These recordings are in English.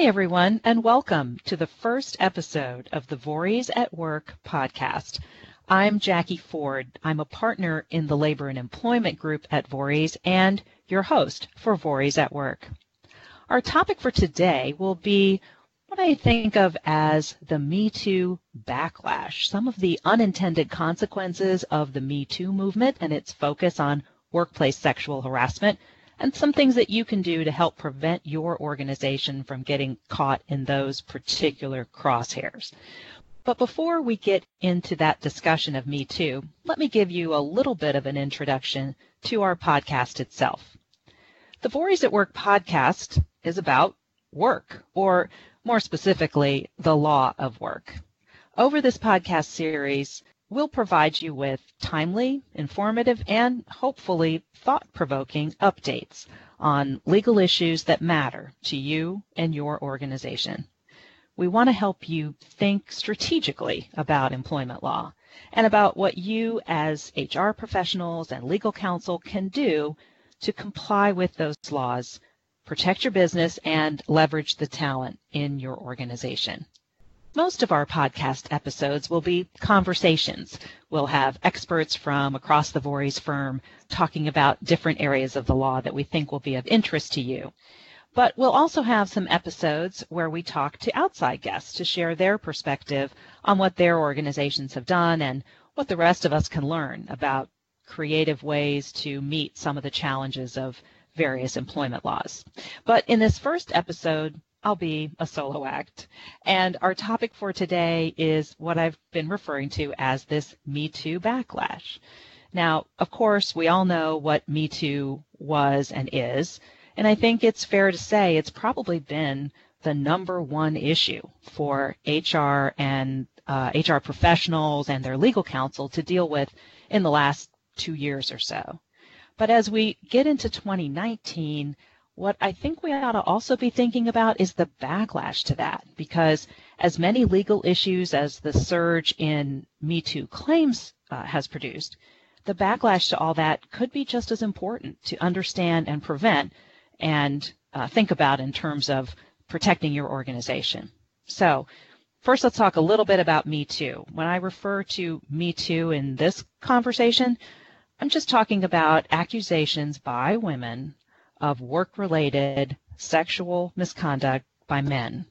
Hi, everyone, and welcome to the first episode of the Vorys at Work podcast. I'm Jackie Ford. I'm a partner in the Labor and Employment Group at Vorys and your host for Vorys at Work. Our topic for today will be what I think of as the Me Too backlash, some of the unintended consequences of the Me Too movement and its focus on workplace sexual harassment and some things that you can do to help prevent your organization from getting caught in those particular crosshairs. But before we get into that discussion of Me Too, let me give you a little bit of an introduction to our podcast itself. The Vorys at Work podcast is about work, or more specifically, the law of work. Over this podcast series, we'll provide you with timely, informative, and hopefully thought provoking updates on legal issues that matter to you and your organization. We want to help you think strategically about employment law and about what you as HR professionals and legal counsel can do to comply with those laws, protect your business, and leverage the talent in your organization. Most of our podcast episodes will be conversations. We'll have experts from across the Vorys firm talking about different areas of the law that we think will be of interest to you. But we'll also have some episodes where we talk to outside guests to share their perspective on what their organizations have done and what the rest of us can learn about creative ways to meet some of the challenges of various employment laws. But in this first episode, I'll be a solo act. And our topic for today is what I've been referring to as this Me Too backlash. Now, of course, we all know what Me Too was and is, and I think it's fair to say it's probably been the number one issue for HR and uh, HR professionals and their legal counsel to deal with in the last two years or so. But as we get into 2019, what I think we ought to also be thinking about is the backlash to that, because as many legal issues as the surge in Me Too claims uh, has produced, the backlash to all that could be just as important to understand and prevent and uh, think about in terms of protecting your organization. So, first let's talk a little bit about Me Too. When I refer to Me Too in this conversation, I'm just talking about accusations by women of work related sexual misconduct by men.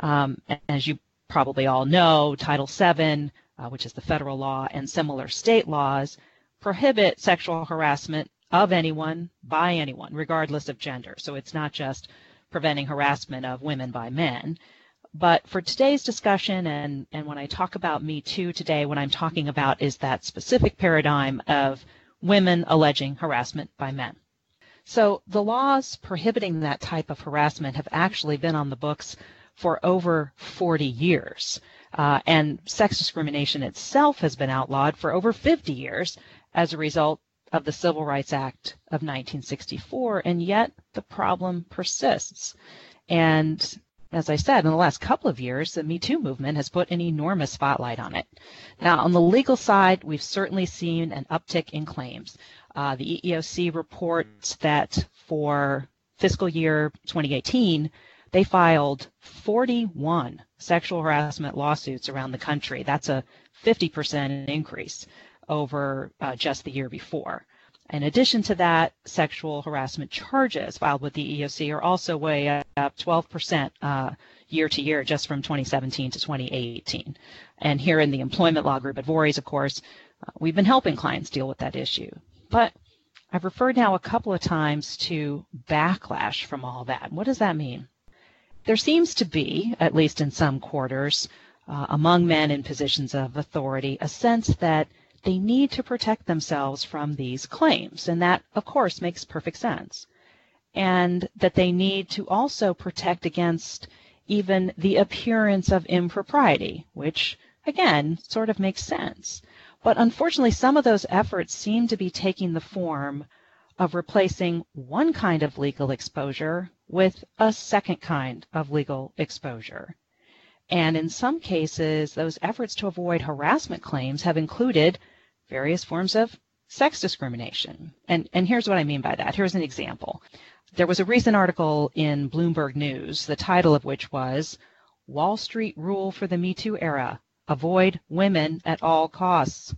Um, as you probably all know, Title VII, uh, which is the federal law, and similar state laws prohibit sexual harassment of anyone by anyone, regardless of gender. So it's not just preventing harassment of women by men. But for today's discussion, and, and when I talk about Me Too today, what I'm talking about is that specific paradigm of women alleging harassment by men. So the laws prohibiting that type of harassment have actually been on the books for over 40 years. Uh, and sex discrimination itself has been outlawed for over 50 years as a result of the Civil Rights Act of 1964, and yet the problem persists. And as I said, in the last couple of years, the Me Too movement has put an enormous spotlight on it. Now, on the legal side, we've certainly seen an uptick in claims. Uh, the EEOC reports that for fiscal year 2018, they filed 41 sexual harassment lawsuits around the country. That's a 50% increase over uh, just the year before. In addition to that, sexual harassment charges filed with the EEOC are also way up 12% uh, year to year just from 2017 to 2018. And here in the employment law group at Vorys, of course, uh, we've been helping clients deal with that issue. But I've referred now a couple of times to backlash from all that. What does that mean? There seems to be, at least in some quarters, uh, among men in positions of authority, a sense that they need to protect themselves from these claims. And that, of course, makes perfect sense. And that they need to also protect against even the appearance of impropriety, which, again, sort of makes sense. But unfortunately, some of those efforts seem to be taking the form of replacing one kind of legal exposure with a second kind of legal exposure. And in some cases, those efforts to avoid harassment claims have included various forms of sex discrimination. And, and here's what I mean by that. Here's an example. There was a recent article in Bloomberg News, the title of which was Wall Street Rule for the Me Too Era Avoid Women at All Costs.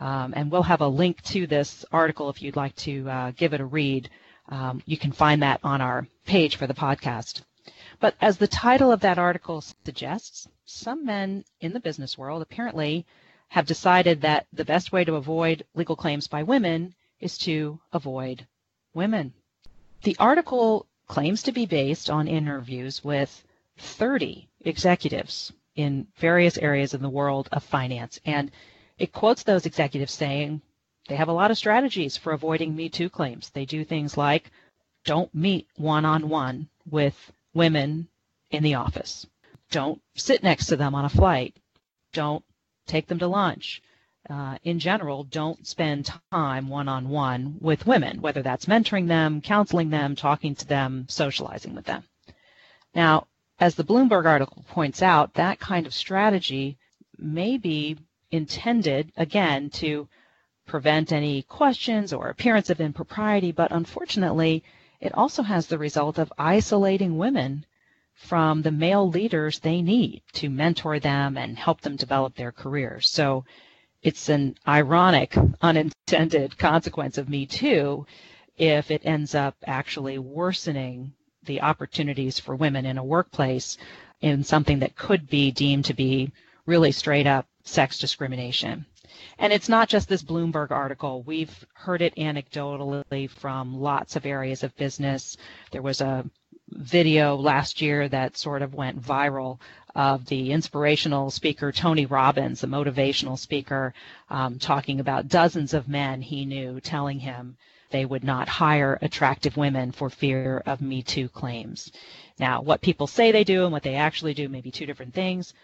Um, and we'll have a link to this article if you'd like to uh, give it a read. Um, you can find that on our page for the podcast. But as the title of that article suggests, some men in the business world apparently have decided that the best way to avoid legal claims by women is to avoid women. The article claims to be based on interviews with 30 executives in various areas in the world of finance. And it quotes those executives saying they have a lot of strategies for avoiding Me Too claims. They do things like don't meet one on one with women in the office, don't sit next to them on a flight, don't take them to lunch. Uh, in general, don't spend time one on one with women, whether that's mentoring them, counseling them, talking to them, socializing with them. Now, as the Bloomberg article points out, that kind of strategy may be intended, again, to prevent any questions or appearance of impropriety, but unfortunately, it also has the result of isolating women from the male leaders they need to mentor them and help them develop their careers. So it's an ironic, unintended consequence of Me Too if it ends up actually worsening the opportunities for women in a workplace in something that could be deemed to be really straight up sex discrimination. And it's not just this Bloomberg article. We've heard it anecdotally from lots of areas of business. There was a video last year that sort of went viral of the inspirational speaker Tony Robbins, the motivational speaker, um, talking about dozens of men he knew telling him they would not hire attractive women for fear of Me Too claims. Now, what people say they do and what they actually do may be two different things.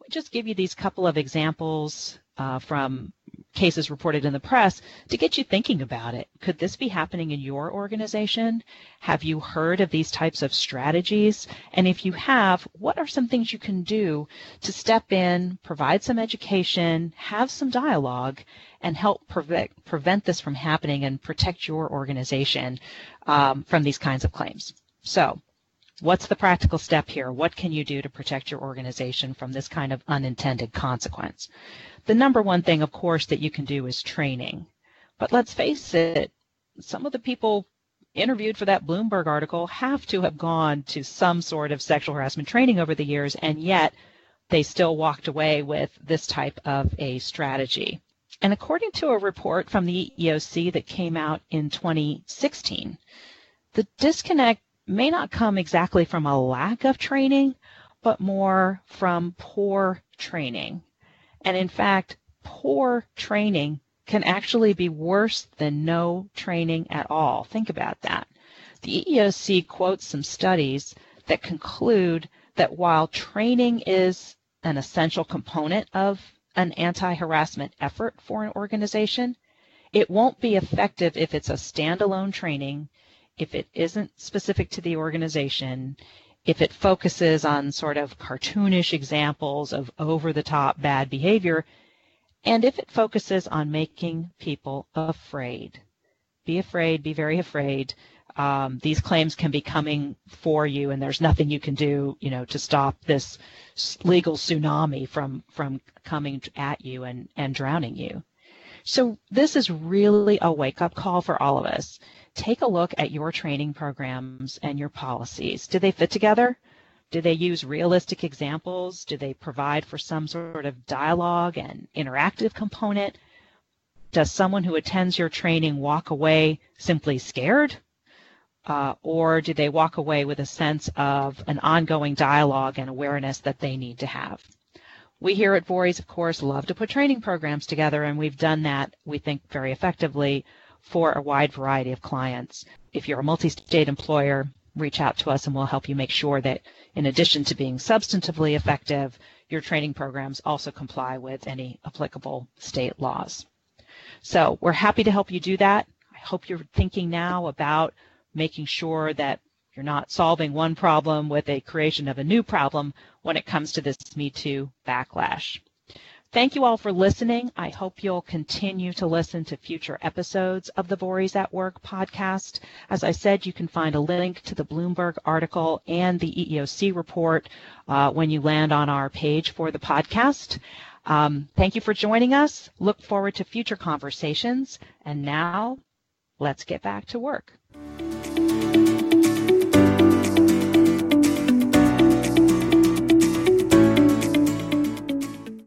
We just give you these couple of examples uh, from cases reported in the press to get you thinking about it. Could this be happening in your organization? Have you heard of these types of strategies? And if you have, what are some things you can do to step in, provide some education, have some dialogue, and help prevent, prevent this from happening and protect your organization um, from these kinds of claims? So, What's the practical step here? What can you do to protect your organization from this kind of unintended consequence? The number one thing, of course, that you can do is training. But let's face it, some of the people interviewed for that Bloomberg article have to have gone to some sort of sexual harassment training over the years, and yet they still walked away with this type of a strategy. And according to a report from the EEOC that came out in 2016, the disconnect may not come exactly from a lack of training, but more from poor training. And in fact, poor training can actually be worse than no training at all. Think about that. The EEOC quotes some studies that conclude that while training is an essential component of an anti harassment effort for an organization, it won't be effective if it's a standalone training, if it isn't specific to the organization, if it focuses on sort of cartoonish examples of over the top bad behavior, and if it focuses on making people afraid. Be afraid, be very afraid. Um, these claims can be coming for you, and there's nothing you can do, you know, to stop this legal tsunami from from coming at you and and drowning you. So this is really a wake up call for all of us take a look at your training programs and your policies. Do they fit together? Do they use realistic examples? Do they provide for some sort of dialogue and interactive component? Does someone who attends your training walk away simply scared? Uh, or do they walk away with a sense of an ongoing dialogue and awareness that they need to have? We here at Vorys, of course, love to put training programs together, and we've done that, we think, very effectively for a wide variety of clients. If you're a multi-state employer, reach out to us and we'll help you make sure that in addition to being substantively effective, your training programs also comply with any applicable state laws. So we're happy to help you do that. I hope you're thinking now about making sure that you're not solving one problem with a creation of a new problem when it comes to this Me Too backlash. Thank you all for listening. I hope you'll continue to listen to future episodes of the Vorys at Work podcast. As I said, you can find a link to the Bloomberg article and the EEOC report uh, when you land on our page for the podcast. Um, thank you for joining us. Look forward to future conversations. And now, let's get back to work.